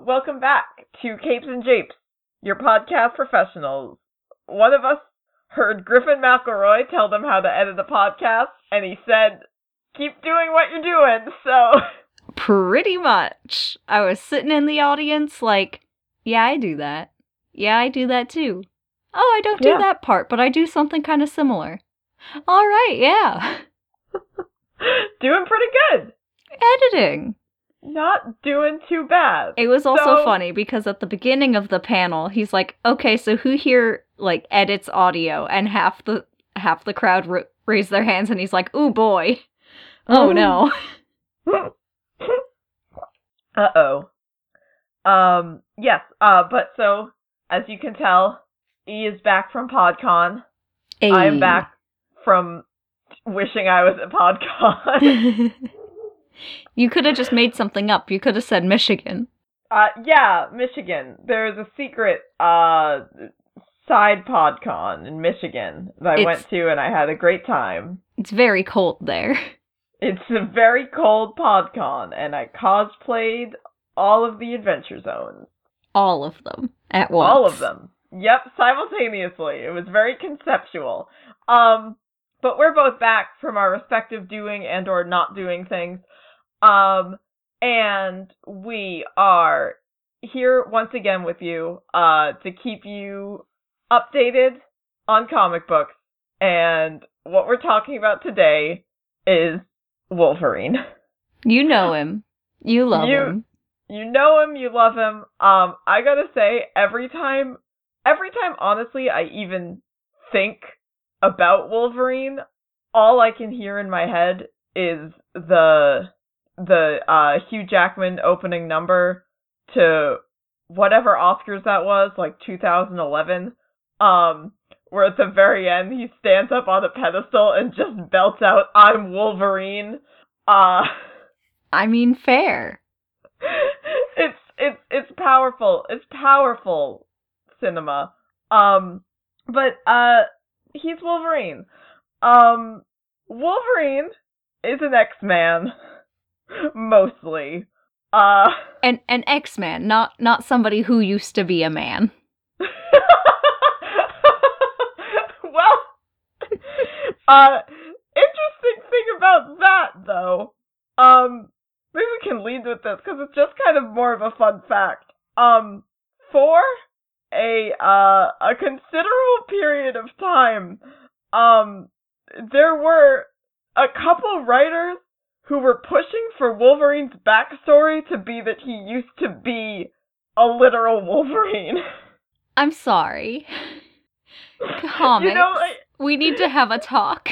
Hello, welcome back to Capes and Japes, your podcast professionals. One of us heard Griffin McElroy tell them how to edit a podcast, and he said, keep doing what you're doing, so. Pretty much. I was sitting in the audience like, yeah, I do that. Yeah, I do that too. Oh, I don't do Yeah. that part, but I do something kind of similar. All right, yeah. doing pretty good. Editing. Not doing too bad. It was also So- funny because at the beginning of the panel, he's like, "Okay, so who here like edits audio?" And half the half the crowd r- raised their hands, and he's like, "Ooh boy, oh Oh. no." uh oh. Um, yes, uh, but so, as you can tell, E is back from PodCon. I am back from wishing I was at PodCon. you could have just made something up. You could have said Michigan. uh, yeah, Michigan. There's a secret, uh, side PodCon in Michigan that I It's- went to and I had a great time. It's very cold there. It's a very cold PodCon and I cosplayed all of the Adventure Zones. All of them at once. All of them. Yep, simultaneously. It was very conceptual. Um, but we're both back from our respective doing and or not doing things. Um, and we are here once again with you, uh, to keep you updated on comic books. And what we're talking about today is Wolverine. You know him. You love You- him. you know him, you love him. Um, I gotta say, every time, every time, honestly, I even think about Wolverine, all I can hear in my head is the the uh Hugh Jackman opening number to whatever Oscars that was, like 2011. Um, where at the very end he stands up on a pedestal and just belts out, "I'm Wolverine." Uh. I mean, fair. it's it's it's powerful. It's powerful cinema. Um but uh he's Wolverine. Um Wolverine is an X-Man mostly. Uh An an X Man, not not somebody who used to be a man. well uh interesting thing about that though. Um maybe we can lead with this because it's just kind of more of a fun fact. Um, for a uh a considerable period of time, um, there were a couple writers who were pushing for Wolverine's backstory to be that he used to be a literal Wolverine. I'm sorry. Comics. You know, like, we need to have a talk.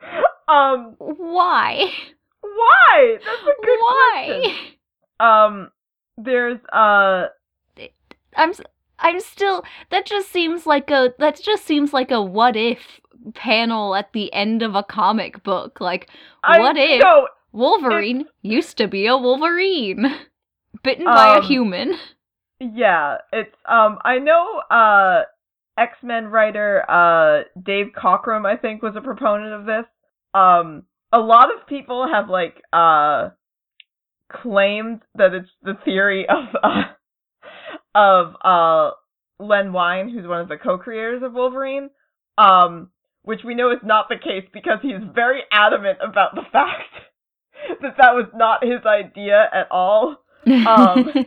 um, Why? why? That's a good Why? question. Um, there's uh. I'm I'm still that just seems like a that just seems like a what if panel at the end of a comic book. Like I, What if- No, Wolverine used to be a Wolverine. Bitten by a Um, human. Yeah, it's um I know uh X-Men writer uh Dave Cockrum I think was a proponent of this. Um a lot of people have like uh claimed that it's the theory of uh of uh Len Wein who's one of the co-creators of Wolverine. Um which we know is not the case because he's very adamant about the fact that that was not his idea at all. um,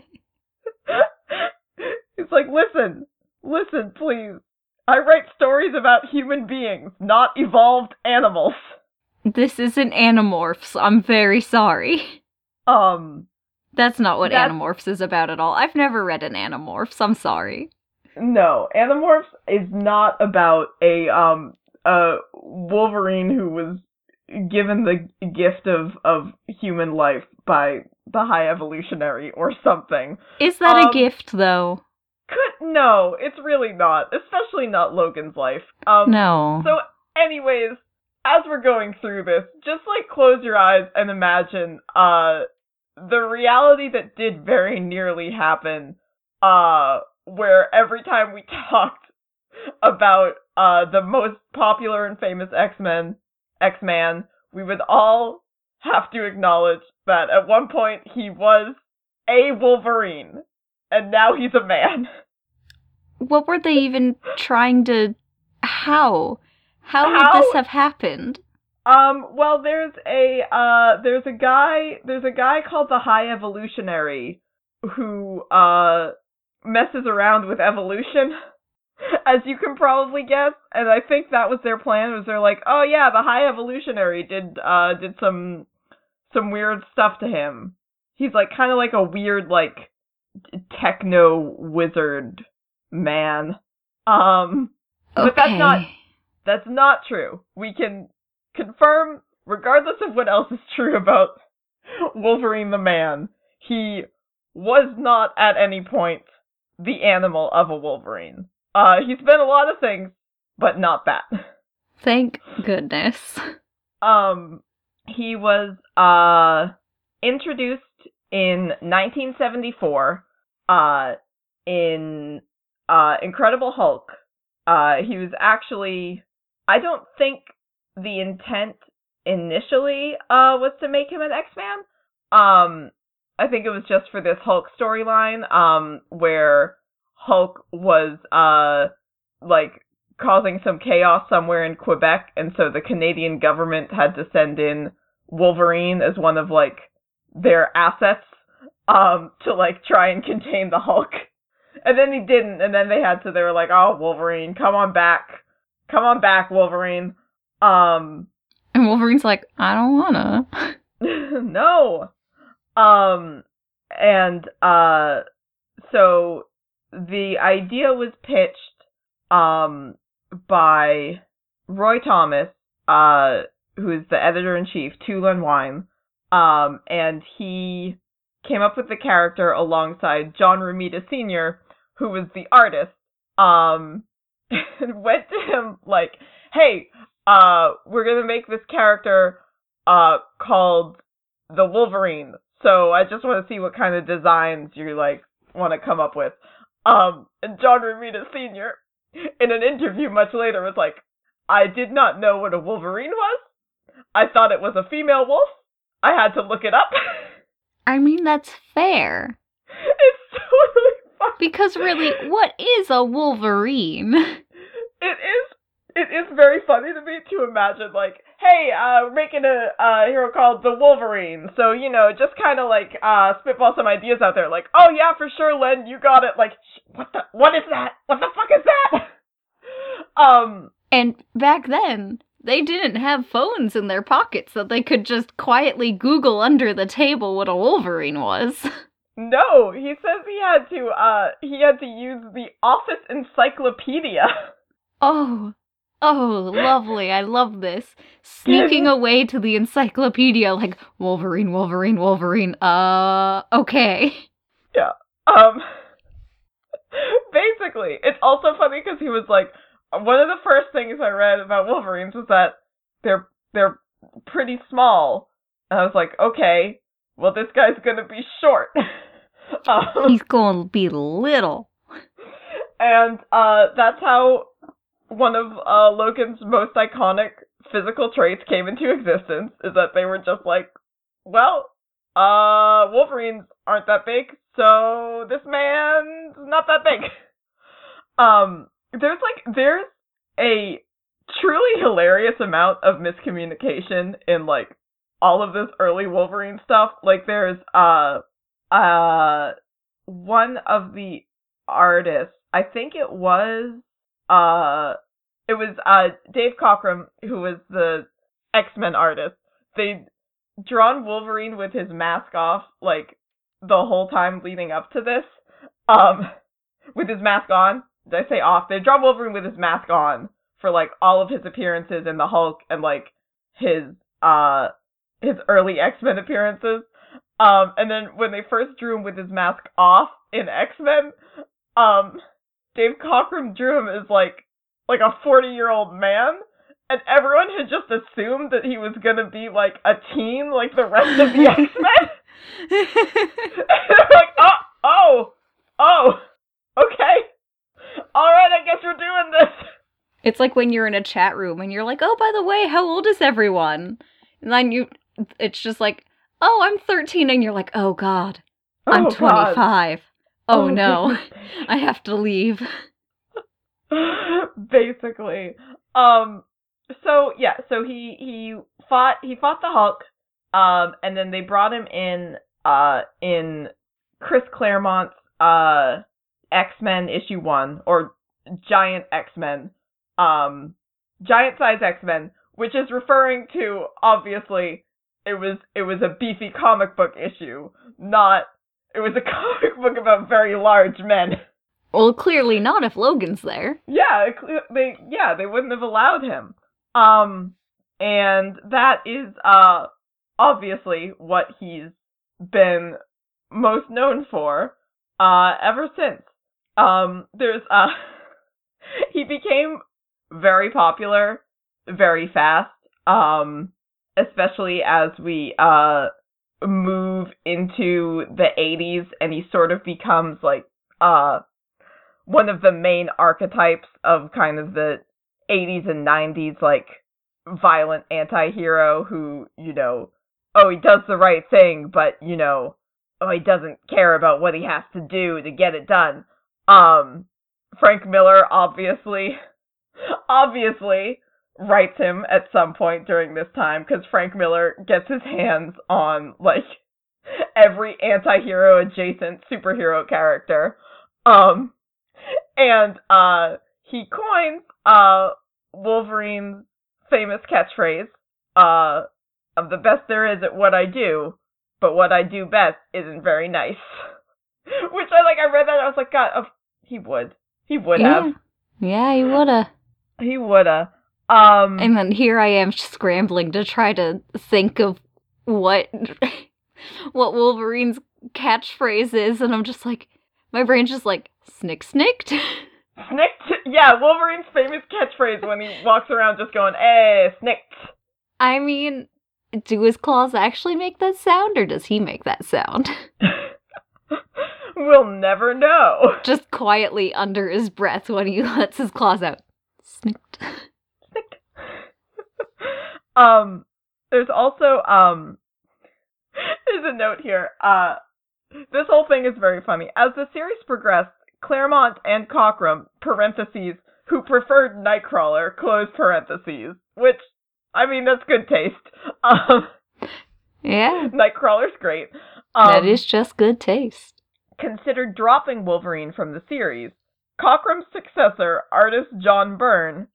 He's like, listen, listen, please. I write stories about human beings, not evolved animals. this isn't Animorphs. I'm very sorry. Um, That's not what That's- Animorphs is about at all. I've never read an Animorphs. I'm sorry. no, Animorphs is not about a um a Wolverine who was given the gift of of human life by the High Evolutionary or something. Is that Um, a gift though? Could no, it's really not, especially not Logan's life. Um, No. So, anyways, as we're going through this, just like close your eyes and imagine uh the reality that did very nearly happen uh where every time we talked about uh the most popular and famous X-Men, X-Man, we would all have to acknowledge that at one point he was a Wolverine, and now he's a man. What were they even trying to? How? How would How? this have happened? Um, well, there's a uh, there's a guy there's a guy called the High Evolutionary who uh messes around with evolution, as you can probably guess. And I think that was their plan. Was they're like, oh yeah, the High Evolutionary did uh did some some weird stuff to him. He's like kind of like a weird like techno wizard man. Um, But that's not- that's not true. We can confirm, regardless of what else is true about Wolverine the man, he was not at any point the animal of a Wolverine. Uh, he's been a lot of things, but not that. Thank goodness. Um, he was uh introduced in 1974 uh in uh Incredible Hulk. Uh he was actually I don't think the intent initially uh was to make him an X-Man. Um I think it was just for this Hulk storyline um where Hulk was uh like causing some chaos somewhere in Quebec, and so the Canadian government had to send in Wolverine as one of like their assets um to like try and contain the Hulk. And then he didn't, and then they had to they were like, "Oh, Wolverine, come on back. Come on back, Wolverine." Um And Wolverine's like, I don't wanna. no. Um and uh so the idea was pitched um by Roy Thomas, uh who is the editor in chief, to Len Wein. Um and he came up with the character alongside John Romita Sr., who was the artist. Um and went to him like, "Hey, uh we're to make this character uh called the Wolverine. So I just want to see what kind of designs you like want to come up with. Um, and John Romita Sr. in an interview much later was like, I did not know what a Wolverine was. I thought it was a female wolf. I had to look it up. I mean, that's fair. it's totally fine. Because really, what is a Wolverine? It is. It is very funny to me to imagine, like, hey, uh, we're making a uh, hero called the Wolverine. So you know, just kind of like uh, spitball some ideas out there. Like, oh yeah, for sure, Len, you got it. Like, what the? What is that? What the fuck is that? um, And back then, they didn't have phones in their pockets that they could just quietly Google under the table what a Wolverine was. no, he says he had to. Uh, he had to use the Office Encyclopedia. Oh, oh, lovely. I love this. Sneaking away to the encyclopedia like Wolverine, Wolverine, Wolverine. Uh, okay. Yeah. Um, basically, it's also funny because he was like, one of the first things I read about Wolverines was that they're they're pretty small, and I was like, okay, well this guy's gonna be short. um, He's going to be little. and uh, that's how one of uh, Logan's most iconic physical traits came into existence. Is that they were just like, well, uh, Wolverines aren't that big, so this man's not that big. Um, there's like there's a truly hilarious amount of miscommunication in like all of this early Wolverine stuff. Like there's uh uh one of the artists, I think it was uh it was uh Dave Cockrum who was the X-Men artist. They'd drawn Wolverine with his mask off like the whole time leading up to this. Um with his mask on. Did I say off? They drawn Wolverine with his mask on for like all of his appearances in the Hulk and like his uh his early X-Men appearances. Um and then when they first drew him with his mask off in X-Men, um Dave Cockrum drew him as like like a 40-year-old man and everyone had just assumed that he was going to be like a teen like the rest of the X-Men. like, "Oh, oh, oh. Okay. All right, I guess we're doing this." It's like when you're in a chat room and you're like, "Oh, by the way, how old is everyone?" And then you, it's just like, "Oh, I'm 13," and you're like, "Oh God, I'm Oh, God. 25. Oh, no. I have to leave. basically. Um so yeah, so he he fought he fought the Hulk um and then they brought him in uh in Chris Claremont's uh X-Men issue 1 or Giant X-Men um Giant Size X-Men which is referring to obviously it was it was a beefy comic book issue, not it was a comic book about very large men. Well, clearly not if Logan's there. Yeah, they yeah they wouldn't have allowed him. Um, and that is uh obviously what he's been most known for uh ever since. Um, there's uh he became very popular very fast. Um, especially as we uh move into the 80s and he sort of becomes like uh one of the main archetypes of kind of the 80s and 90s like violent anti-hero who, you know, oh, he does the right thing, but you know, oh, he doesn't care about what he has to do to get it done. Um Frank Miller obviously obviously writes him at some point during this time cuz Frank Miller gets his hands on like every anti-hero adjacent superhero character. Um and uh he coins uh Wolverine's famous catchphrase, uh I'm the best there is at what I do, but what I do best isn't very nice. Which I like I read that and I was like god of he would. He would yeah. have. Yeah, he woulda. He woulda. Um And then here I am scrambling to try to think of what what Wolverine's catchphrase is, and I'm just like, my brain's just like, snick snicked. Snicked yeah, Wolverine's famous catchphrase when he walks around just going, eh, snicked. I mean, do his claws actually make that sound, or does he make that sound? we'll never know. just quietly under his breath when he lets his claws out. Snicked. Snicked. Um, there's also um, there's a note here. Uh, this whole thing is very funny. As the series progressed, Claremont and Cockrum (parentheses) who preferred Nightcrawler (close parentheses), which I mean that's good taste. Um, Yeah, Nightcrawler's great. Um, that is just good taste. considered dropping Wolverine from the series. Cockrum's successor, artist John Byrne,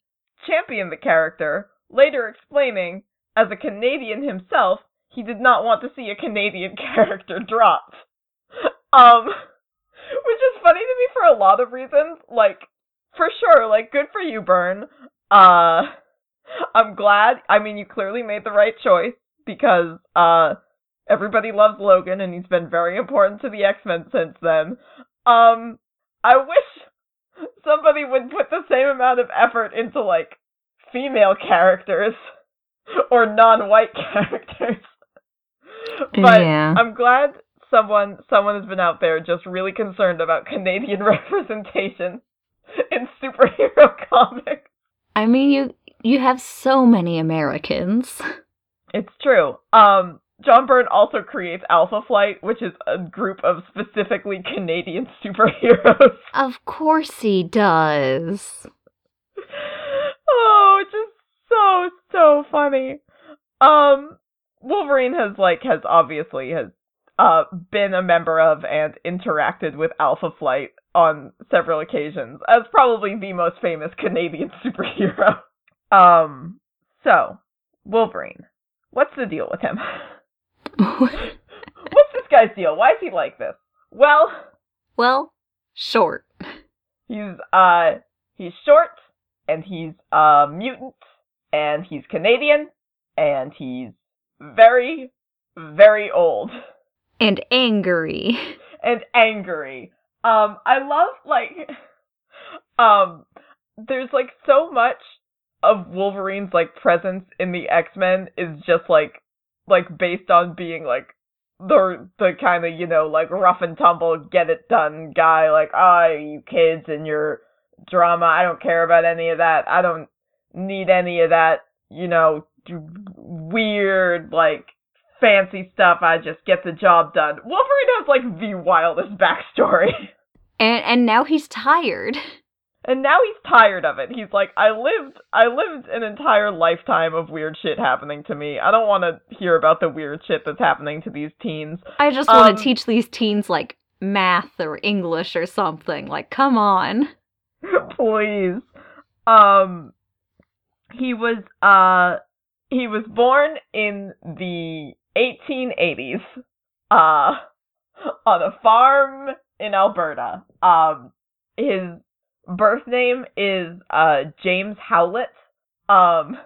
championed the character, later explaining, as a Canadian himself, he did not want to see a Canadian character dropped. Um, which is funny to me for a lot of reasons. Like, for sure, like, good for you, Byrne. Uh, I'm glad. I mean, you clearly made the right choice because, uh, everybody loves Logan and he's been very important to the X-Men since then. Um, I wish somebody would put the same amount of effort into like female characters or non-white characters. But Yeah. I'm glad someone someone has been out there just really concerned about Canadian representation in superhero comics. I mean, you you have so many Americans. It's true. Um, John Byrne also creates Alpha Flight, which is a group of specifically Canadian superheroes. Of course he does. oh, it's just so so funny. Um, Wolverine has like has obviously has uh been a member of and interacted with Alpha Flight on several occasions as probably the most famous Canadian superhero. Um, so Wolverine, what's the deal with him? What's this guy's deal? Why is he like this? Well, well, short. he's uh he's short and he's a mutant and he's Canadian and he's very very old And angry. and angry. Um I love like um there's like so much of Wolverine's like presence in the X-Men is just like like based on being like the the kind of you know like rough and tumble get it done guy like ah you kids and your drama I don't care about any of that I don't need any of that you know weird like fancy stuff. I just get the job done. Wolverine has like the wildest backstory. And and now he's tired. And now he's tired of it. He's like, I lived I lived an entire lifetime of weird shit happening to me. I don't want to hear about the weird shit that's happening to these teens. I just want Um, to teach these teens like math or English or something. Like, come on. Please. Um he was uh he was born in the 1880s uh on a farm in Alberta. Um his birth name is uh James Howlett. Um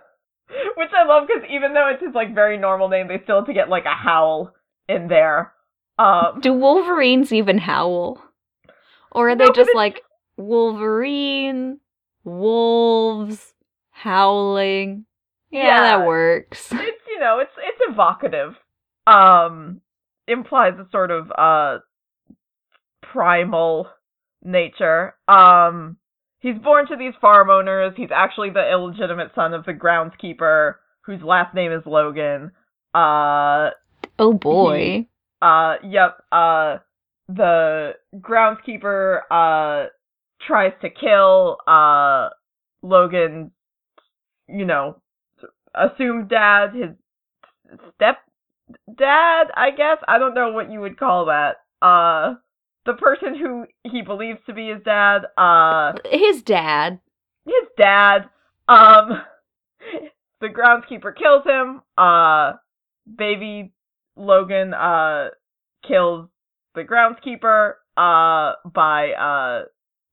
which I love cuz even though it's his like very normal name, they still have to get like a howl in there. Um Do Wolverines even howl? Or are they No, but just like Wolverine, wolves, howling? Yeah, Yeah. that works. it's you know it's it's evocative um implies a sort of uh primal nature um he's born to these farm owners he's actually the illegitimate son of the groundskeeper whose last name is logan uh Oh boy. uh yep uh the groundskeeper uh tries to kill uh logan you know assumed dad his step dad i guess i don't know what you would call that uh the person who he believes to be his dad uh His dad. his dad um the groundskeeper kills him uh baby logan uh kills the groundskeeper uh by uh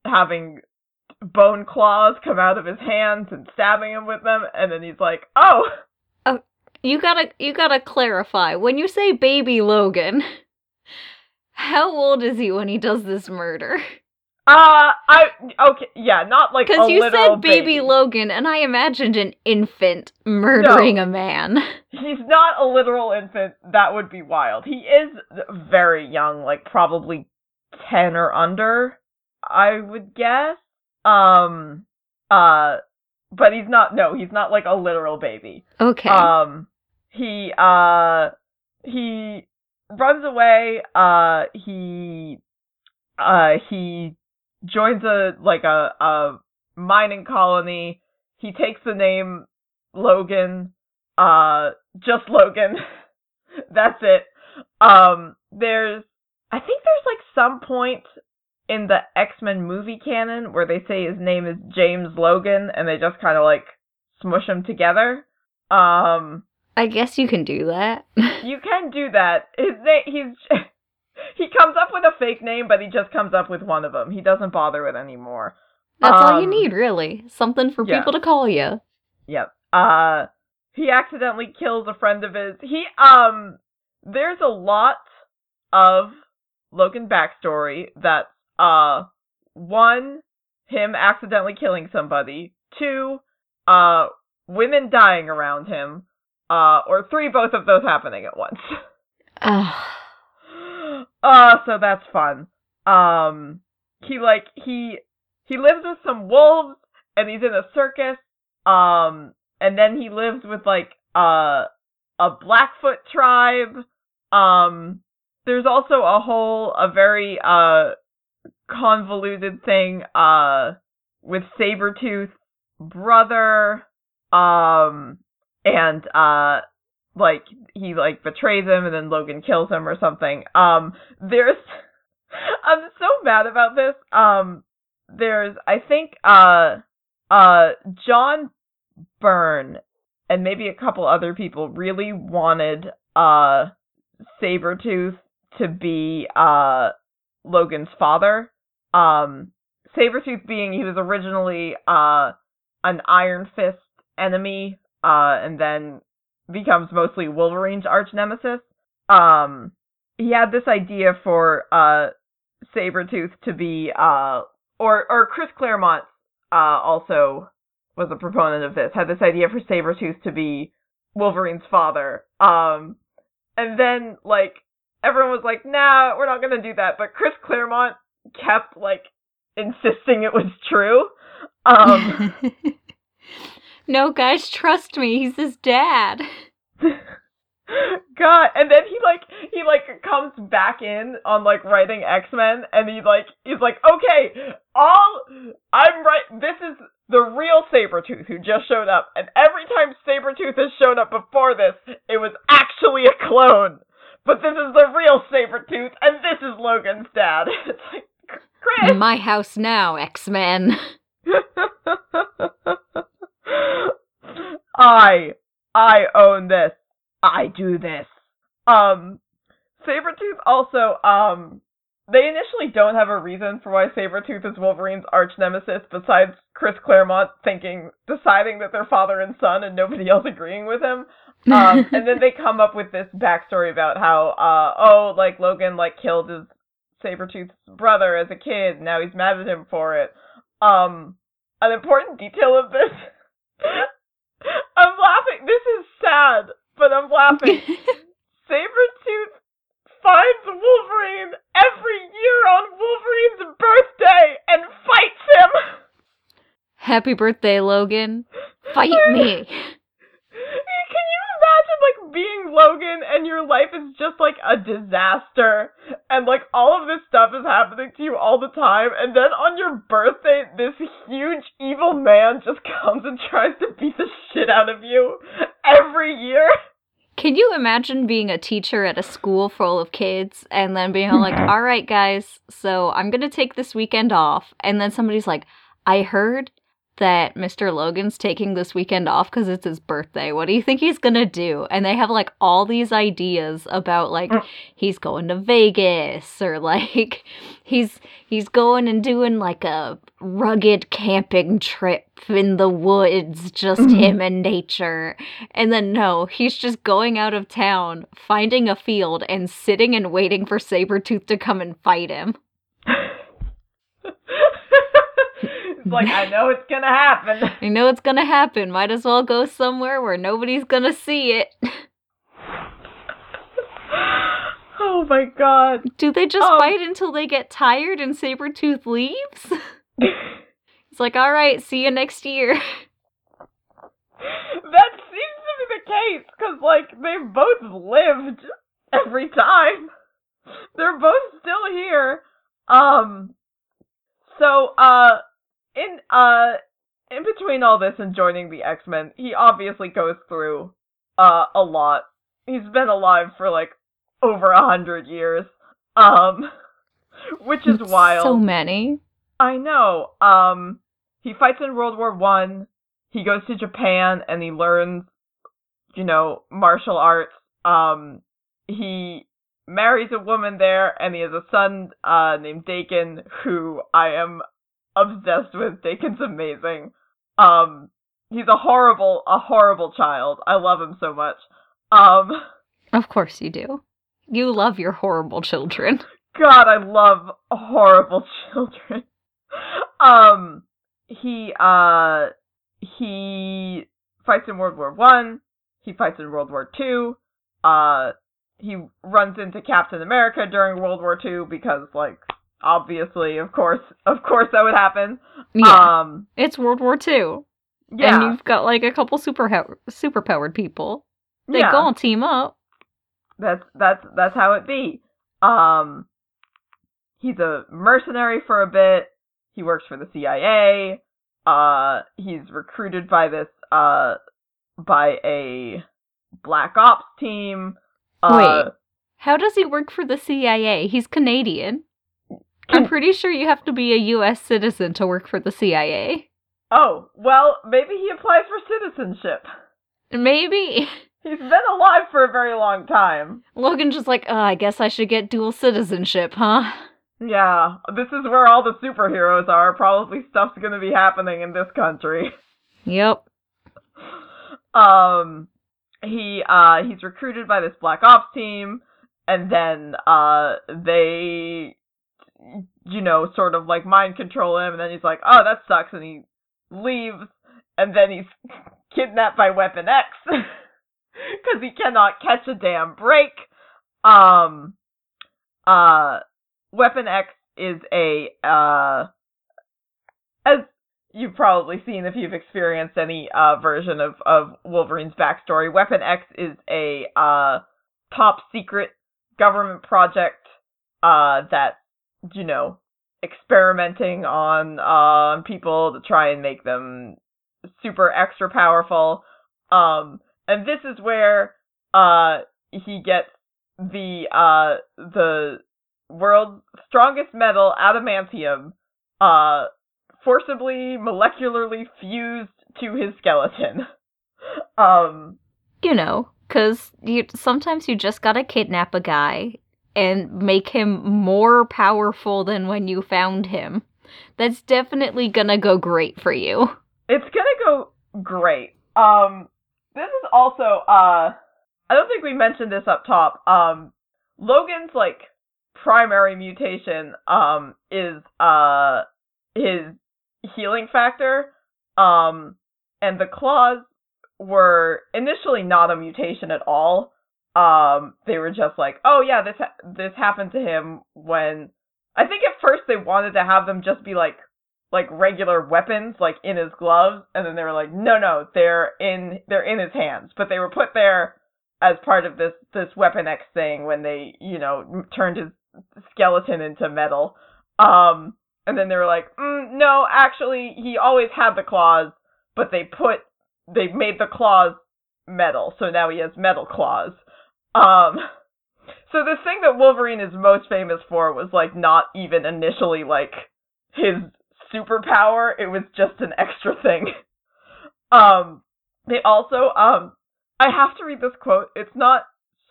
having bone claws come out of his hands and stabbing him with them and then he's like oh You gotta you gotta clarify. When you say baby Logan, how old is he when he does this murder? uh i okay yeah not like Because you said baby, Logan, and I imagined an infant murdering a man. he's not a literal infant. That would be wild. He is very young, like probably 10 or under, I would guess. Um, uh, but he's not, no, he's not like a literal baby. Okay. Um, he, uh, he runs away, uh, he, uh, he joins a, like a, a mining colony. He takes the name Logan, uh, just Logan. That's it. Um, there's, I think there's like some point in the X-Men movie canon where they say his name is James Logan and they just kind of like smush him together. Um, I guess you can do that. you can do that. His name, he's, he comes up with a fake name, but he just comes up with one of them. He doesn't bother with any more. That's all you Um, need, really. Something for yeah. people to call you. Yep. Uh he accidentally kills a friend of his. He um there's a lot of Logan backstory that uh one him accidentally killing somebody, two uh women dying around him, uh or three both of those happening at once. uh so that's fun. Um he like he he lives with some wolves and he's in a circus um, and then he lives with like uh, a Blackfoot tribe. Um, there's also a whole, a very uh convoluted thing uh with Sabretooth brother. Um, and uh, like he like betrays him and then Logan kills him or something. Um, there's, I'm so mad about this. Um, there's I think uh uh John Byrne and maybe a couple other people really wanted uh Sabretooth to be uh Logan's father. Um Sabretooth being he was originally uh an Iron Fist enemy, uh and then becomes mostly Wolverine's arch nemesis. Um he had this idea for uh Sabretooth to be uh or or Chris Claremont uh also was a proponent of this, had this idea for Sabretooth to be Wolverine's father. Um and then like everyone was like, nah, we're not gonna do that. But Chris Claremont kept like insisting it was true. Um no, guys, trust me. He's his dad. God, and then he like he like comes back in on like writing X Men, and he like he's like, okay, all I'm right. This is the real Sabretooth who just showed up, and every time Sabretooth has shown up before this, it was actually a clone. But this is the real Sabretooth, and this is Logan's dad. It's like, Chris! My house now, X Men. I, I own this. I do this. Um, Sabretooth also, um, they initially don't have a reason for why Sabretooth is Wolverine's arch nemesis besides Chris Claremont thinking, deciding that they're father and son and nobody else agreeing with him. Um, and then they come up with this backstory about how, uh, oh, like Logan, like, killed his Sabretooth's brother as a kid, now he's mad at him for it. Um, an important detail of this, I'm laughing, this is sad, but I'm laughing. Sabretooth finds Wolverine every year on Wolverine's birthday and fights him. Happy birthday, Logan. Fight me. Can you imagine like being Logan and your life is just like a disaster and like all of this stuff is happening to you all the time and then on your birthday this huge evil man just comes and tries to beat the shit out of you every year? Can you imagine being a teacher at a school full of kids and then being like, all right, guys, so I'm going to take this weekend off. And then somebody's like, I heard that Mr. Logan's taking this weekend off because it's his birthday. What do you think he's gonna do? And they have like all these ideas about like he's going to Vegas or like he's he's going and doing like a rugged camping trip in the woods, just Mhm. him and nature. And then no, he's just going out of town, finding a field and sitting and waiting for Sabretooth to come and fight him. like I know it's gonna happen. I know it's gonna happen. Might as well go somewhere where nobody's gonna see it. oh my god. Do they just Um, fight until they get tired and Sabretooth leaves? It's like, alright, see you next year. that seems to be the case because like they've both lived every time. They're both still here. Um. So uh, in uh, in between all this and joining the X Men, he obviously goes through uh a lot. He's been alive for like over a hundred years. Um, which is wild. So many. I know. Um, he fights in World War One. He goes to Japan and he learns, you know, martial arts. Um, he marries a woman there and he has a son uh named Daken who I am obsessed with. Daken's amazing. Um, he's a horrible, a horrible child. I love him so much. Um, Of course you do. You love your horrible children. God, I love horrible children. um, he uh he fights in World War One. He fights in World War Two. Uh, he runs into Captain America during World War Two because, like, obviously, of course, of course, that would happen. Yeah. Um, it's World War Two. yeah, And you've got like a couple super super powered people. They yeah. go and team up. That's that's that's how it be. Um, he's a mercenary for a bit. He works for the CIA. Uh, he's recruited by this uh by a black ops team. Uh, Wait. How does he work for the CIA? He's Canadian. I'm pretty sure you have to be a US citizen to work for the CIA. Oh, well, maybe he applies for citizenship. Maybe. He's been alive for a very long time. Logan's just like, oh, I guess I should get dual citizenship, huh? Yeah, this is where all the superheroes are. Probably stuff's gonna be happening in this country. Yep. um he uh he's recruited by this black ops team and then uh they you know sort of like mind control him and then he's like oh that sucks and he leaves and then he's kidnapped by weapon x because he cannot catch a damn break um uh weapon x is a uh as you've probably seen if you've experienced any uh, version of, of Wolverine's backstory. Weapon X is a uh, top secret government project uh, that, you know, experimenting on uh, people to try and make them super extra powerful. Um, and this is where uh, he gets the uh, the world's strongest metal, adamantium, uh, forcibly molecularly fused to his skeleton. um, you know, because you sometimes you just gotta kidnap a guy and make him more powerful than when you found him. That's definitely gonna go great for you. It's gonna go great. Um, this is also uh, I don't think we mentioned this up top. Um, Logan's like primary mutation um is uh his healing factor. Um, and the claws were initially not a mutation at all. Um, they were just like, oh yeah, this ha- this happened to him when I think at first they wanted to have them just be like like regular weapons, like in his gloves, and then they were like, no, no, they're in they're in his hands, but they were put there as part of this this Weapon X thing when they you know turned his skeleton into metal. Um, and then they were like, mm, no, actually, he always had the claws, but they put, they made the claws metal, so now he has metal claws. Um, so this thing that Wolverine is most famous for was like not even initially like his superpower, it was just an extra thing. Um, they also, um, I have to read this quote. It's not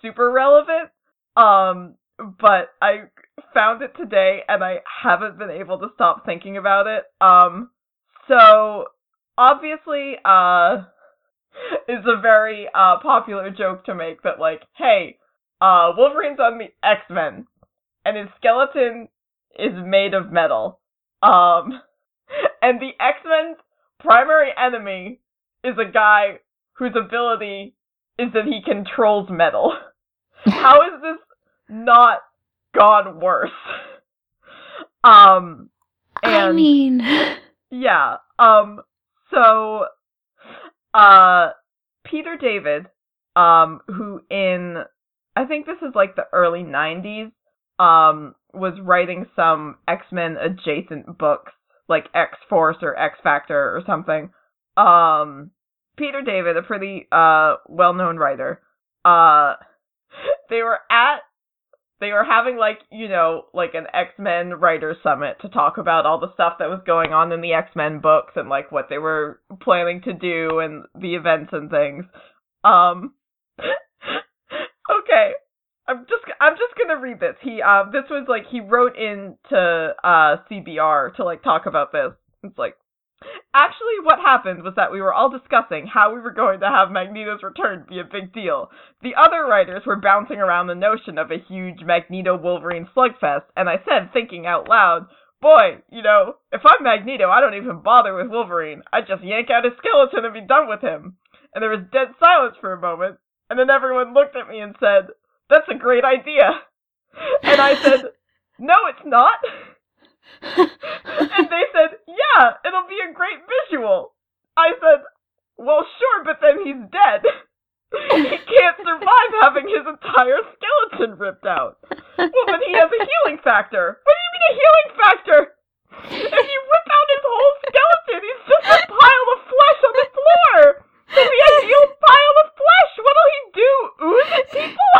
super relevant, um, but I found it today and I haven't been able to stop thinking about it. Um, so obviously, uh, is a very uh popular joke to make that like, hey, uh, Wolverine's on the X Men, and his skeleton is made of metal. Um, and the X Men's primary enemy is a guy whose ability is that he controls metal. How is this not gone worse. um and I mean yeah. Um so uh Peter David um who in I think this is like the early 90s um was writing some X-Men adjacent books like X-Force or X-Factor or something. Um Peter David, a pretty uh well-known writer, uh they were at they were having like you know like an x-men writer summit to talk about all the stuff that was going on in the x-men books and like what they were planning to do and the events and things. Um okay. I'm just i'm just gonna read this. He um this was like he wrote into uh cbr to like talk about this. It's like Actually, what happened was that we were all discussing how we were going to have Magneto's return be a big deal. The other writers were bouncing around the notion of a huge Magneto Wolverine slugfest, and I said, thinking out loud, Boy, you know, if I'm Magneto, I don't even bother with Wolverine. I just yank out his skeleton and be done with him. And there was dead silence for a moment, and then everyone looked at me and said, That's a great idea. And I said, No, it's not. and they said, yeah, it'll be a great visual. I said, well, sure, but then he's dead. he can't survive having his entire skeleton ripped out. Well, but he has a healing factor. What do you mean a healing factor? If you rip out his whole skeleton, he's just a pile of flesh on the floor. If he a healed pile of flesh, what'll he do? Ooze people?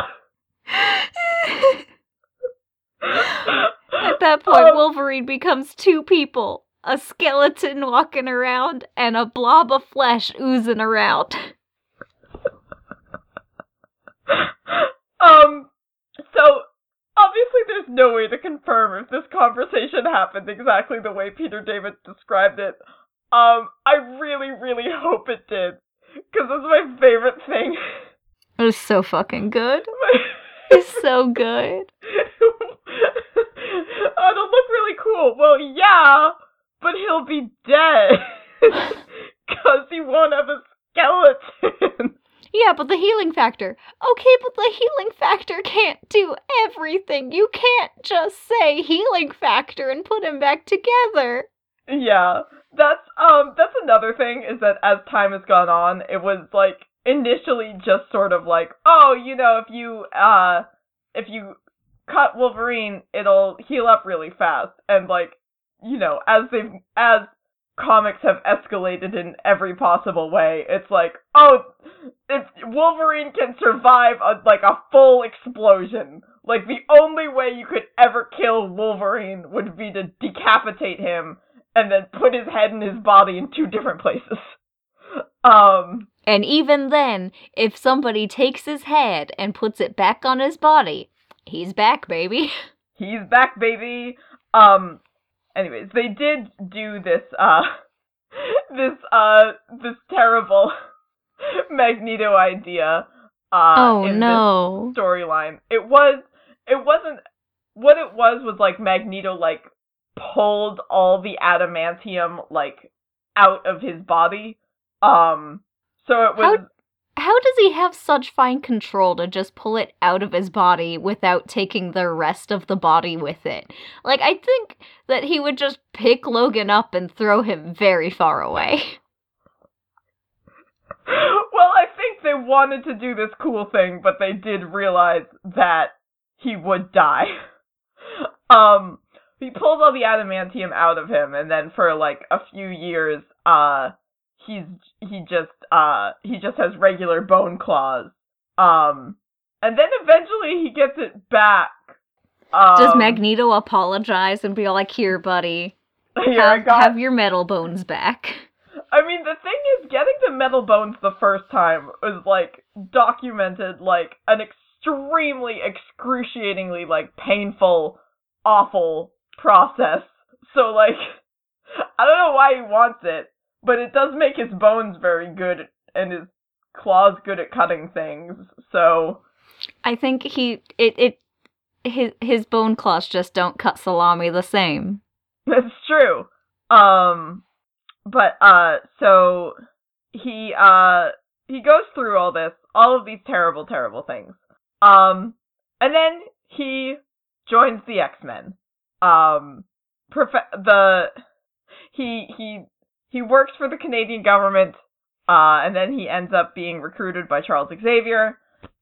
At that point, um, Wolverine becomes two people a skeleton walking around and a blob of flesh oozing around. um, so obviously there's no way to confirm if this conversation happened exactly the way Peter David described it. Um, I really, really hope it did. Because it's my favorite thing. It was so fucking good. it's so good. oh, it'll look really cool. Well, yeah, but he'll be dead because he won't have a skeleton. Yeah, but the healing factor. Okay, but the healing factor can't do everything. You can't just say healing factor and put him back together. Yeah, that's um that's another thing is that as time has gone on, it was like initially just sort of like, oh, you know, if you uh if you cut Wolverine, it'll heal up really fast. And like, you know, as they've as comics have escalated in every possible way, it's like, oh, if Wolverine can survive a, like a full explosion, like the only way you could ever kill Wolverine would be to decapitate him and then put his head and his body in two different places. Um and even then, if somebody takes his head and puts it back on his body, he's back, baby. He's back, baby. Um anyways, they did do this uh this uh this terrible Magneto idea uh oh in no. this storyline. It was it wasn't what it was was like Magneto like pulled all the adamantium like out of his body. Um so it was How does he have such fine control to just pull it out of his body without taking the rest of the body with it? Like, I think that he would just pick Logan up and throw him very far away. well, I think they wanted to do this cool thing, but they did realize that he would die. um, he pulls all the adamantium out of him, and then for like a few years, uh, he's he just uh he just has regular bone claws. Um, and then eventually he gets it back. Um, Does Magneto apologize and be like, "Here, buddy, here, have, got- have your metal bones back"? I mean, the thing is, getting the metal bones the first time was like documented like an extremely excruciatingly like painful, awful process. So like, I don't know why he wants it, but it does make his bones very good and his claws good at cutting things. So I think he it it his his bone claws just don't cut salami the same. That's true. Um but uh so he uh he goes through all this, all of these terrible terrible things. Um and then he joins the X-Men. Um prof- the he he he works for the Canadian government uh and then he ends up being recruited by Charles Xavier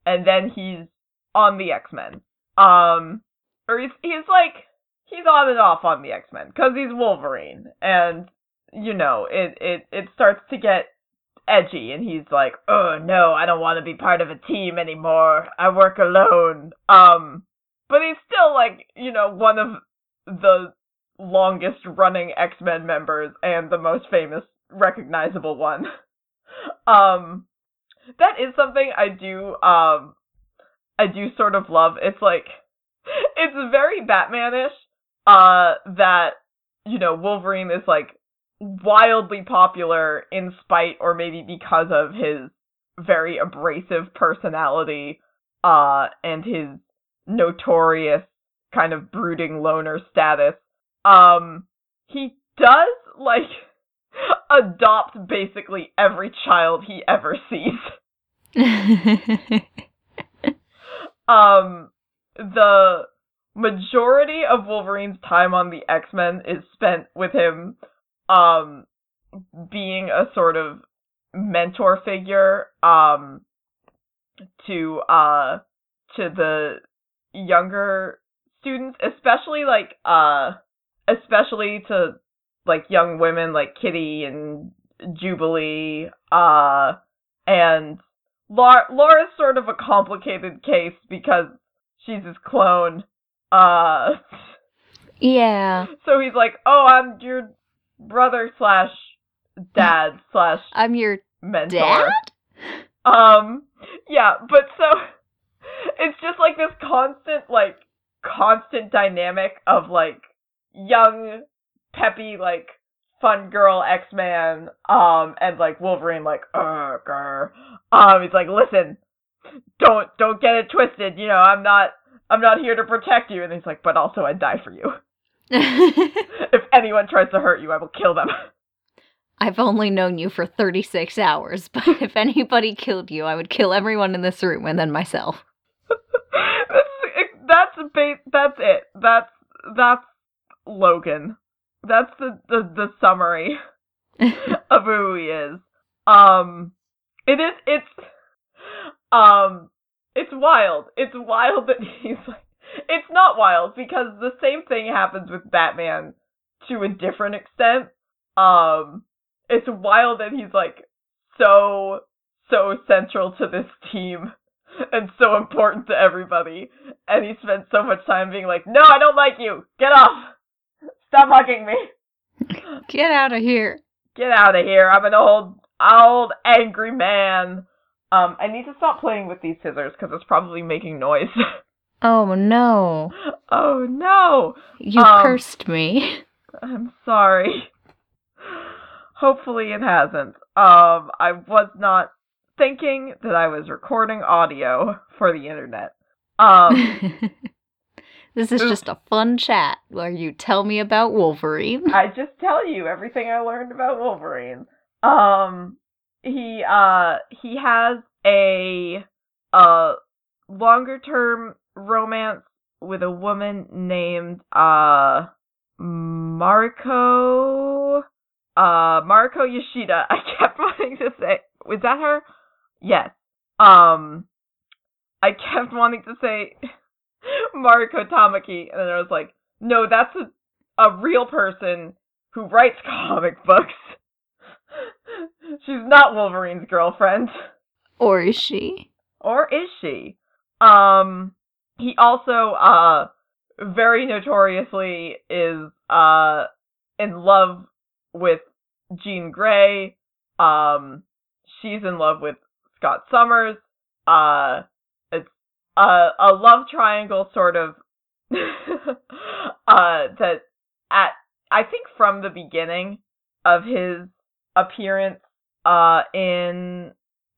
and then he's on the X-Men. Um or he's he's like he's on and off on the X-Men cuz he's Wolverine and you know, it it it starts to get edgy and he's like, "Oh no, I don't want to be part of a team anymore. I work alone." Um but he's still like, you know, one of the longest running X-Men members and the most famous recognizable one. um that is something I do um I do sort of love. It's like it's very Batmanish uh that you know Wolverine is like wildly popular in spite or maybe because of his very abrasive personality uh and his notorious kind of brooding loner status um he does like adopt basically every child he ever sees. Um the majority of Wolverine's time on the X-Men is spent with him um being a sort of mentor figure um to uh to the younger students especially like uh especially to like young women like Kitty and Jubilee uh and Laura Laura's sort of a complicated case because she's his clone uh yeah, so he's like oh I'm your brother slash dad slash I'm your mentor dad. um yeah but so it's just like this constant like constant dynamic of like young peppy like fun girl x-man um and like wolverine like uh grr. um he's like listen don't don't get it twisted you know i'm not i'm not here to protect you and he's like but also i'd die for you if anyone tries to hurt you i will kill them I've only known you for 36 hours, but if anybody killed you, I would kill everyone in this room and then myself. that's that's that's it. That's that's Logan. That's the the, the summary. of who he is. Um, it is. It's. Um, it's wild. It's wild that he's like. It's not wild because the same thing happens with Batman to a different extent. Um, it's wild that he's like so so central to this team and so important to everybody, and he spent so much time being like, "No, I don't like you. Get off. Stop hugging me. Get out of here. Get out of here. I'm an old old angry man." Um, I need to stop playing with these scissors because it's probably making noise. Oh no. oh no! You Um, cursed me. I'm sorry. Hopefully it hasn't. Um, I was not thinking that I was recording audio for the internet. Um, this is just a fun chat where you tell me about Wolverine. I just tell you everything I learned about Wolverine. Um, he uh he has a uh longer term romance with a woman named uh Mariko uh Mariko Yashida. I kept wanting to say was that her? Yes. Um I kept wanting to say Mariko Tamaki and then I was like, no, that's a a real person who writes comic books. She's not Wolverine's girlfriend. Or is she? Or is she? Um he also uh very notoriously is uh in love with Jean Grey. Um she's in love with Scott Summers. Uh a love triangle sort of uh that at I think from the beginning of his appearance uh in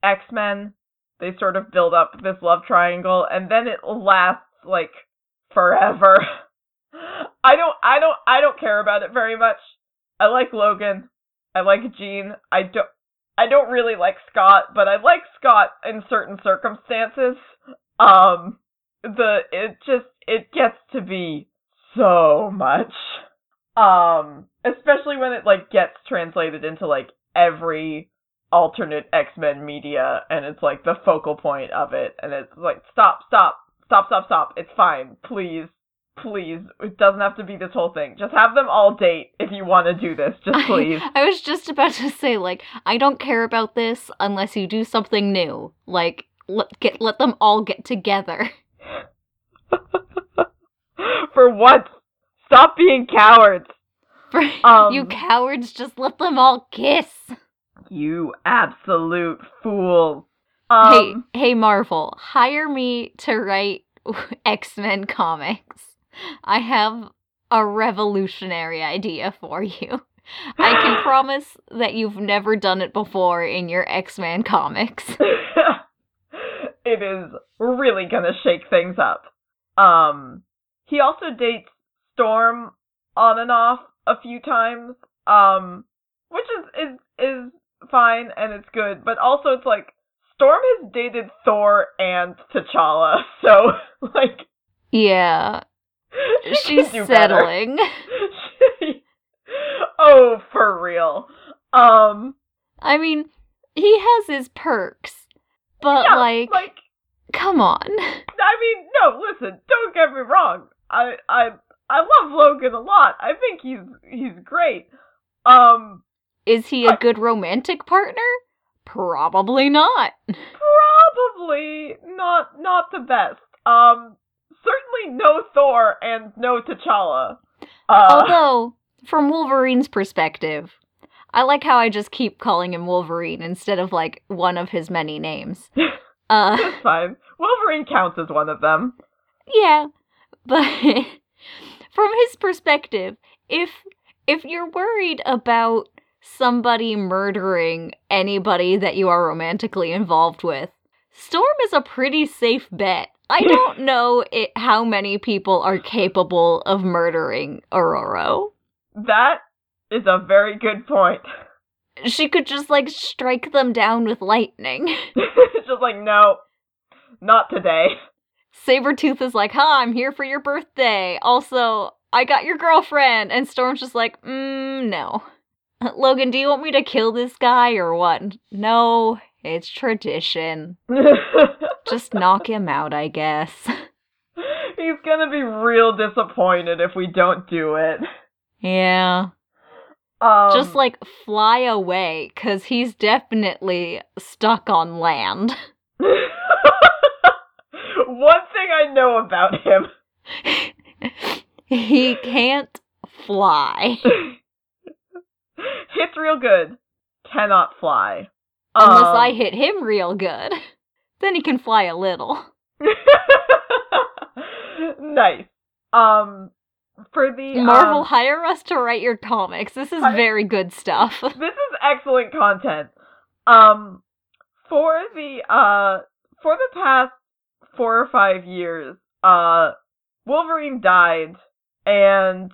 X-Men they sort of build up this love triangle and then it lasts like forever. I don't I don't I don't care about it very much. I like Logan. I like Jean. I don't I don't really like Scott, but I like Scott in certain circumstances. Um the it just it gets to be so much. Um especially when it like gets translated into like every alternate X-Men media and it's like the focal point of it and it's like stop stop stop stop stop. It's fine. Please please. It doesn't have to be this whole thing. Just have them all date if you want to do this. Just please. I, I was just about to say, like, I don't care about this unless you do something new. Like, let, get, let them all get together. for once stop being cowards For Um, you cowards, just let them all kiss. you absolute fools um hey, hey, Marvel, hire me to write X Men comics. I have a revolutionary idea for you. I can promise that you've never done it before in your X Men comics. It is really gonna shake things up. Um, he also dates Storm on and off a few times, um, which is is is fine and it's good, but also it's like Storm has dated Thor and T'Challa, so like Yeah, she she's settling. oh, for real. Um, I mean, he has his perks, but yeah, like, like come on. I mean, no, listen, don't get me wrong. I I I love Logan a lot. I think he's he's great. Um Is he a good romantic partner? Probably not. probably not not the best. Um certainly no Thor and no T'Challa. Uh Although, from Wolverine's perspective, I like how I just keep calling him Wolverine instead of like one of his many names. Uh, that's fine. Wolverine counts as one of them. yeah, but from his perspective, if if you're worried about somebody murdering anybody that you are romantically involved with, Storm is a pretty safe bet. I don't know it, how many people are capable of murdering Ororo. That is a very good point. She could just like strike them down with lightning. it's just like no. Not today. Sabretooth is like, huh, I'm here for your birthday. Also, I got your girlfriend. And Storm's just like, mm, no. Logan, do you want me to kill this guy or what? No, it's tradition. Just knock him out, I guess. He's gonna be real disappointed if we don't do it. Yeah. Um, Just like fly away, because he's definitely stuck on land. one thing I know about him. he can't fly. Hits real good, cannot fly. Unless Um, I hit him real good. Then he can fly a little. nice. Um, for the Marvel, um, hire us to write your comics. This is Hi- very good stuff. this is excellent content. Um, for the uh, for the past four or five years, uh, Wolverine died, and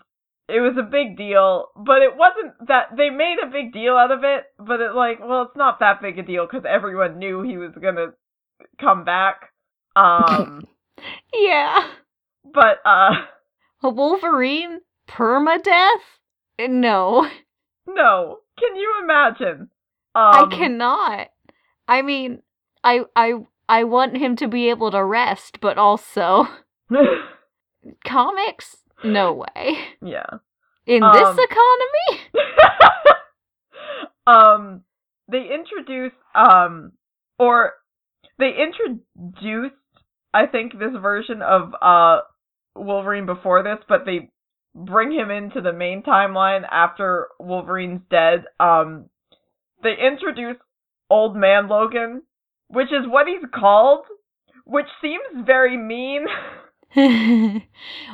it was a big deal. But it wasn't that they made a big deal out of it. But it like, well, it's not that big a deal because everyone knew he was gonna come back. Um, yeah. but uh, A Wolverine? Permadeath? No. no. Can you imagine? I Um, cannot. I mean, I I I want him to be able to rest, but also comics? No way. yeah. In Um, this economy? um, they introduced, um, or they introduced, I think, this version of uh Wolverine before this, but they bring him into the main timeline after Wolverine's dead. Um, they introduce Old Man Logan, which is what he's called, which seems very mean.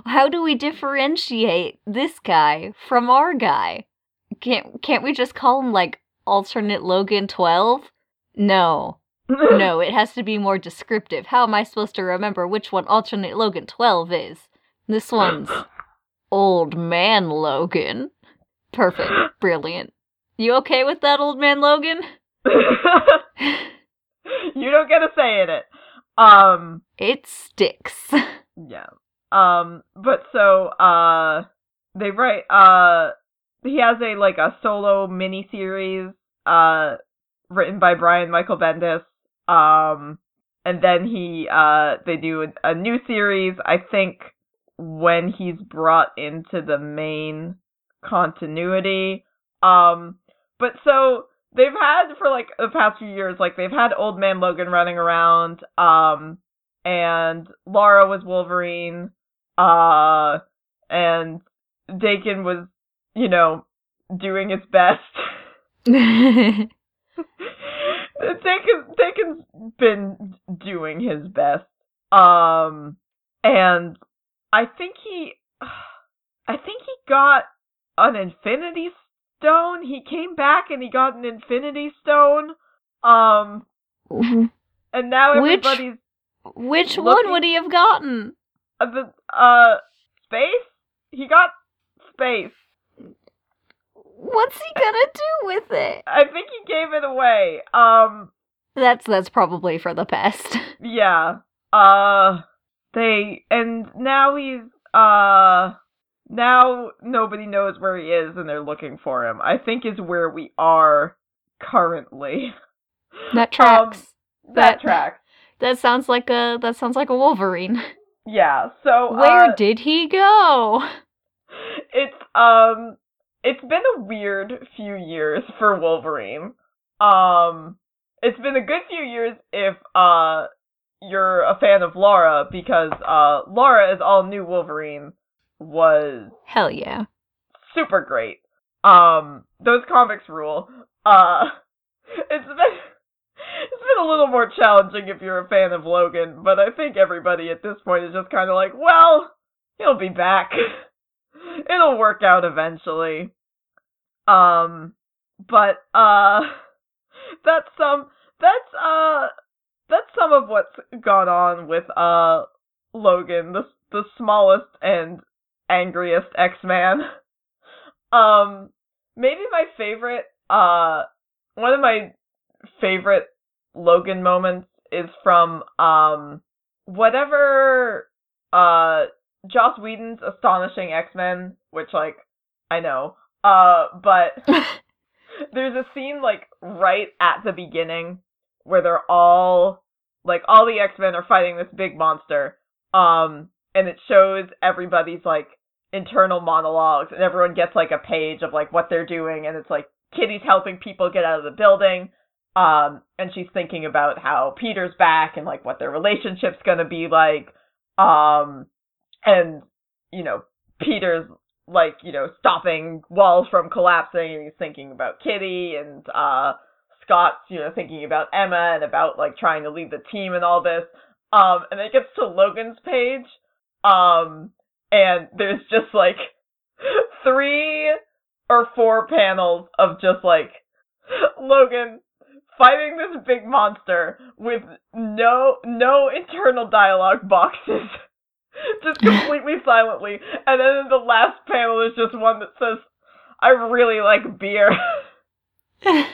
How do we differentiate this guy from our guy? Can't can't we just call him like alternate Logan 12? No. No, it has to be more descriptive. How am I supposed to remember which one alternate Logan 12 is? This one's old man Logan. Perfect. Brilliant. You okay with that, old man Logan? you don't get a say in it. Um, It sticks. yeah. Um, but so, uh, they write, uh, he has a, like, a solo miniseries, uh, written by Brian Michael Bendis. Um, and then he, uh, they do a, new series, I think, when he's brought into the main continuity. Um, but so they've had for like the past few years, like they've had Old Man Logan running around, um, and Laura was Wolverine, uh, and Daken was, you know, doing his best. Daken, Daken's been doing his best. Um, and I think he, I think he got an Infinity Stone. He came back and he got an Infinity Stone. Um, and now Which- everybody's Which Looking- one would he have gotten? uh, the uh space. He got space. What's he gonna do with it? I think he gave it away. Um, That's that's probably for the best. yeah. Uh, they and now he's uh now nobody knows where he is and they're looking for him. I think is where we are currently. That tracks. that, That- tracks. that sounds like a that sounds like a Wolverine. Yeah. So Where uh, did he go? it's um it's been a weird few years for Wolverine. Um it's been a good few years if uh you're a fan of Laura because uh Laura as all new Wolverine was Hell yeah. super great. Um those comics rule. Uh it's been it's been a little more challenging if you're a fan of Logan, but I think everybody at this point is just kind of like, well, he'll be back. It'll work out eventually. Um but uh that's some that's uh that's some of what's gone on with uh Logan, the the smallest and angriest X-Man. Um maybe my favorite uh one of my favorite Logan moments is from um whatever uh Joss Whedon's astonishing X-Men, which like I know. Uh but there's a scene like right at the beginning where they're all like all the X-Men are fighting this big monster. Um and it shows everybody's like internal monologues and everyone gets like a page of like what they're doing and it's like Kitty's helping people get out of the building. Um and she's thinking about how Peter's back and like what their relationship's going to be like. Um and you know, Peter's like, you know, stopping walls from collapsing and he's thinking about Kitty and uh Scott's, you know, thinking about Emma and about like trying to lead the team and all this. Um and it gets to Logan's page. Um and there's just like three or four panels of just like Logan fighting this big monster with no no internal dialogue boxes. just completely silently. And then the last panel is just one that says, I really like beer.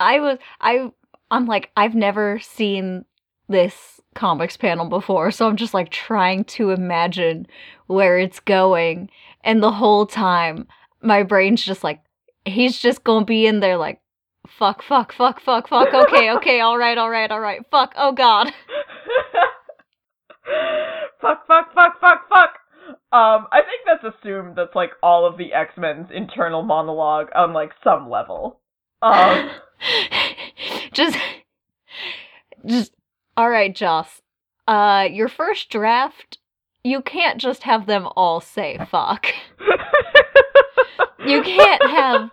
I was I I'm like I've never seen this comics panel before, so I'm just like trying to imagine where it's going. And the whole time my brain's just like he's just to be in there like fuck fuck fuck fuck fuck okay okay all right all right all right fuck oh god fuck, fuck, fuck, fuck, fuck. Um, I think that's assumed that's like all of the X Men's internal monologue on like some level. Um, just, just all right, Joss. Uh, your first draft, you can't just have them all say fuck. you can't have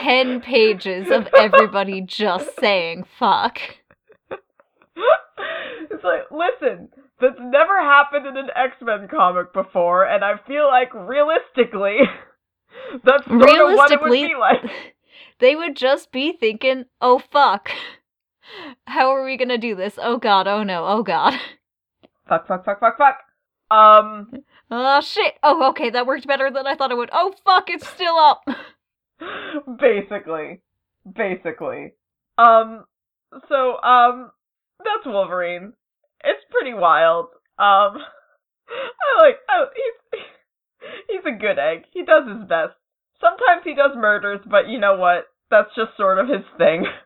ten pages of everybody just saying fuck. It's like, listen, that's never happened in an X-Men comic before, and I feel like realistically, that's sort realistically, of what it would be like. They would just be thinking, "Oh fuck, how are we gonna do this? Oh god, oh no, oh god." Fuck, fuck, fuck, fuck, fuck. Um. Oh shit. Oh, okay, that worked better than I thought it would. Oh fuck, it's still up. basically, basically. Um. So, um, that's Wolverine it's pretty wild. Um, I like. Oh, he's he's a good egg. He does his best. Sometimes he does murders, but you know what? That's just sort of his thing.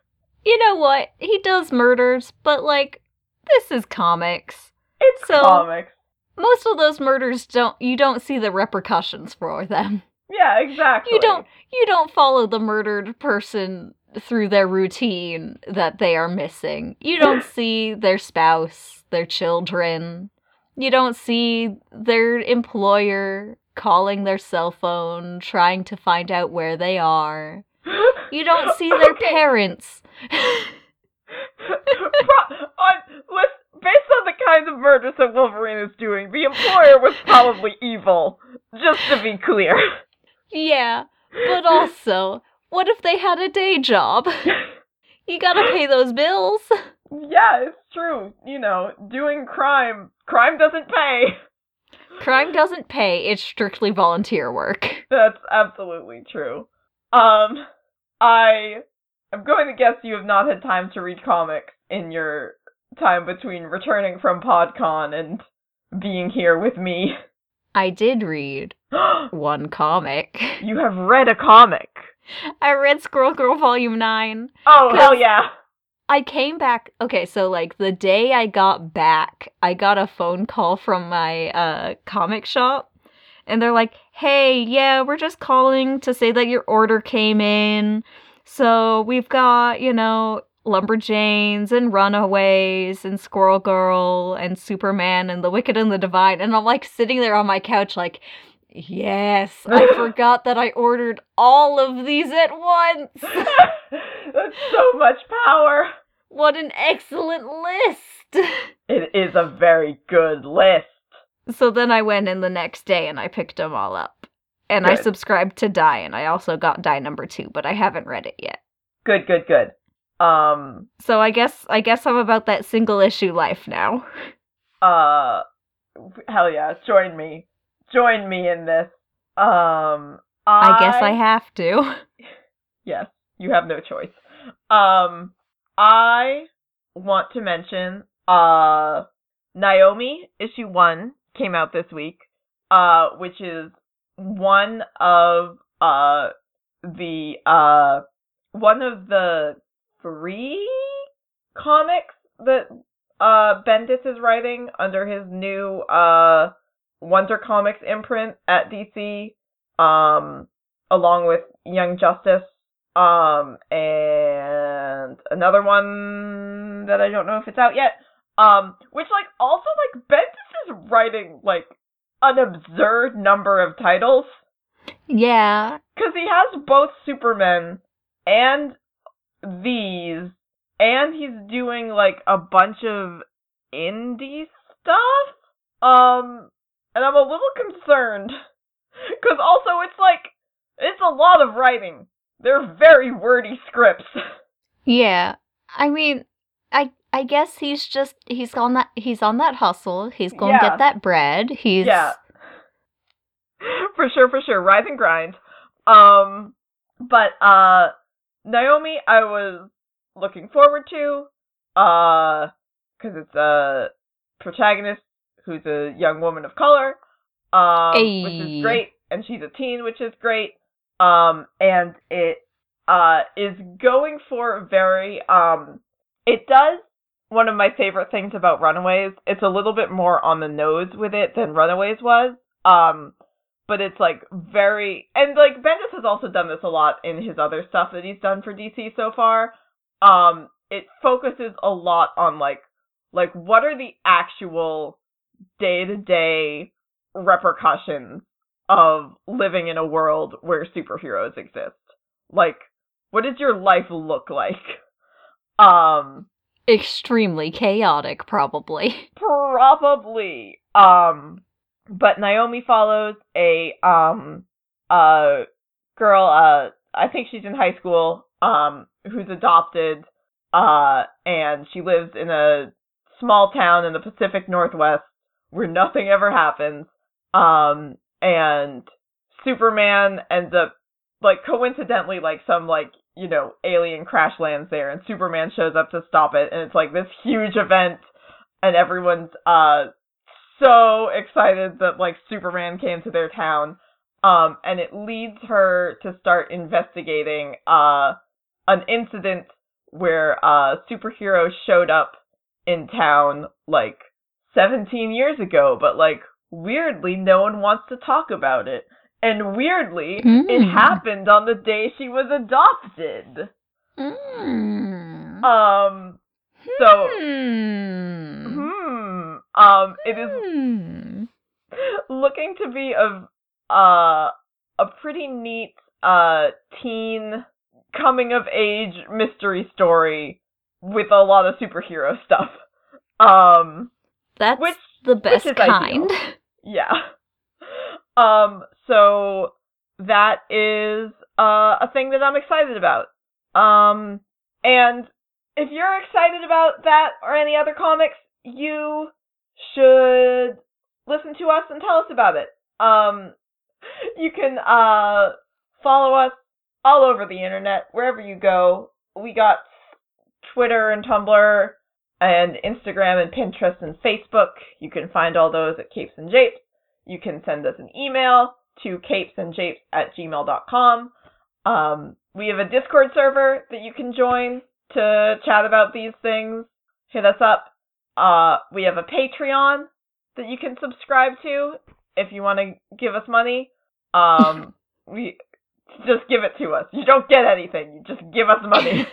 You know what? He does murders, but like this is comics. It's so comics. Most of those murders don't you don't see the repercussions for them. Yeah, exactly. You don't you don't follow the murdered person through their routine that they are missing. You don't see their spouse, their children. You don't see their employer calling their cell phone, trying to find out where they are. You don't see their okay. parents. on, based on the kinds of murders that Wolverine is doing, the employer was probably evil. Just to be clear. Yeah, but also, what if they had a day job? you gotta pay those bills. Yeah, it's true. You know, doing crime, crime doesn't pay. Crime doesn't pay. It's strictly volunteer work. That's absolutely true. Um, I am going to guess you have not had time to read comics in your time between returning from PodCon and being here with me. I did read one comic. You have read a comic. I read Squirrel Girl Volume 9. Oh, hell yeah. I came back. Okay, so like the day I got back, I got a phone call from my uh, comic shop. And they're like, hey, yeah, we're just calling to say that your order came in. So we've got, you know, Lumberjanes and Runaways and Squirrel Girl and Superman and The Wicked and the Divine. And I'm like sitting there on my couch, like, Yes, I forgot that I ordered all of these at once. That's so much power. What an excellent list. It is a very good list. So then I went in the next day and I picked them all up. And good. I subscribed to Die and I also got Die number 2, but I haven't read it yet. Good, good, good. Um so I guess I guess I'm about that single issue life now. Uh hell yeah, join me join me in this. Um, I, I guess I have to. yes, you have no choice. Um, I want to mention uh Naomi issue 1 came out this week, uh which is one of uh the uh one of the three comics that uh Bendis is writing under his new uh Wonder Comics imprint at DC, um, along with Young Justice, um, and another one that I don't know if it's out yet. Um, which like also like Bendis is writing like an absurd number of titles. Yeah. Because he has both Superman and these, and he's doing like a bunch of indie stuff. Um, and I'm a little concerned. Because also, it's like, it's a lot of writing. They're very wordy scripts. Yeah. I mean, I I guess he's just he's on that he's on that hustle. He's going to Yeah. get that bread. He's Yeah. for sure, for sure. Rise and grind. Um, but, uh, Naomi, I was looking forward to, uh, cause it's a protagonist who's a young woman of color, um, which is great, and she's a teen, which is great, um, and it, uh, is going for very, um, it does one of my favorite things about Runaways. It's a little bit more on the nose with it than Runaways was. Um, but it's like very and like Bendis has also done this a lot in his other stuff that he's done for DC so far. Um, it focuses a lot on like like what are the actual day to day repercussions of living in a world where superheroes exist. Like, what does your life look like? Um, extremely chaotic, probably. probably. Um, but Naomi follows a um uh girl. Uh, I think she's in high school. Um, who's adopted. Uh, and she lives in a small town in the Pacific Northwest where nothing ever happens. Um, and Superman ends up like coincidentally like some like you know alien crash lands there and Superman shows up to stop it and it's like this huge event and everyone's uh so excited that like Superman came to their town um and it leads her to start investigating uh an incident where uh superheroes showed up in town like 17 years ago but like weirdly no one wants to talk about it and weirdly it Mm. happened on the day she was adopted Mm. um so Hmm. Um it is Hmm. looking to be a uh a pretty neat uh teen coming of age mystery story with a lot of superhero stuff. Um That's Which- the best ideal. kind. yeah. Um so that is uh a thing that I'm excited about. Um and if you're excited about that or any other comics, you should listen to us and tell us about it. Um, you can uh follow us all over the internet, wherever you go. We got Twitter and Tumblr and Instagram and Pinterest and Facebook. You can find all those at Capes and Japes. You can send us an email to capesandjapes at gmail.com. Um, we have a Discord server that you can join to chat about these things. Hit us up. Uh, we have a Patreon that you can subscribe to if you want to give us money. Um, we just give it to us. You don't get anything. You just give us money.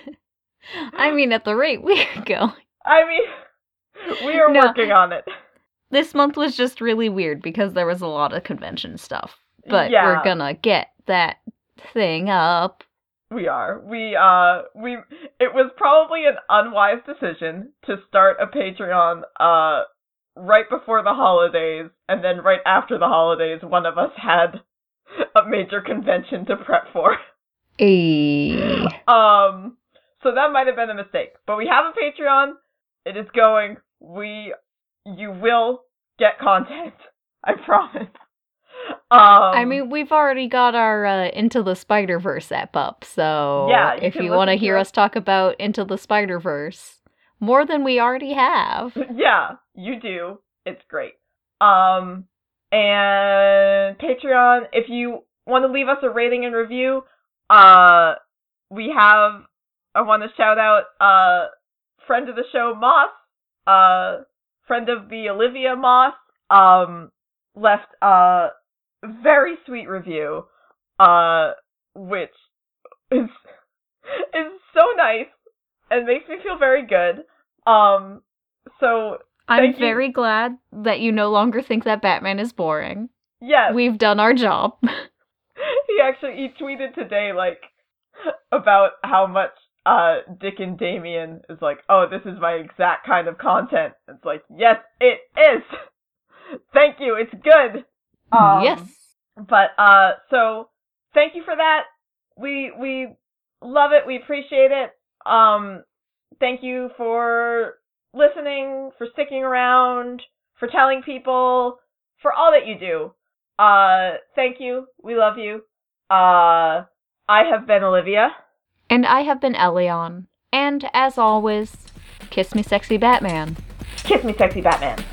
I mean, at the rate we're going. I mean, we are No. working on it. This month was just really weird because there was a lot of convention stuff. But yeah, we're gonna get that thing up. We are. We uh, we. It was probably an unwise decision to start a Patreon uh right before the holidays, and then right after the holidays, one of us had a major convention to prep for. Ayy. Um, so that might have been a mistake. But we have a Patreon. It is going. We, you will get content. I promise. Um, I mean, we've already got our uh, Into the Spider Verse app up, so Yeah, you if you want to hear us- talk about Into the Spider Verse, more than we already have. yeah, you do. It's great. Um, and Patreon, if you want to leave us a rating and review, Uh, we have. I want to shout out uh friend of the show Moss, uh friend of the Olivia Moss, um left a very sweet review, uh which is is so nice and makes me feel very good. Um, so I'm you. very glad that you no longer think that Batman is boring. yes, We've done our job. he actually he tweeted today like about how much uh Dick and Damian is like, oh, this is my exact kind of content. It's like, yes, it is. Thank you. It's good. Um, yes. But uh, so thank you for that. We we love it. We appreciate it. Um, thank you for listening, for sticking around, for telling people, for all that you do. Uh, thank you. We love you. Uh, I have been Olivia. And I have been Elion. And as always, kiss me, sexy Batman. Kiss me, sexy Batman.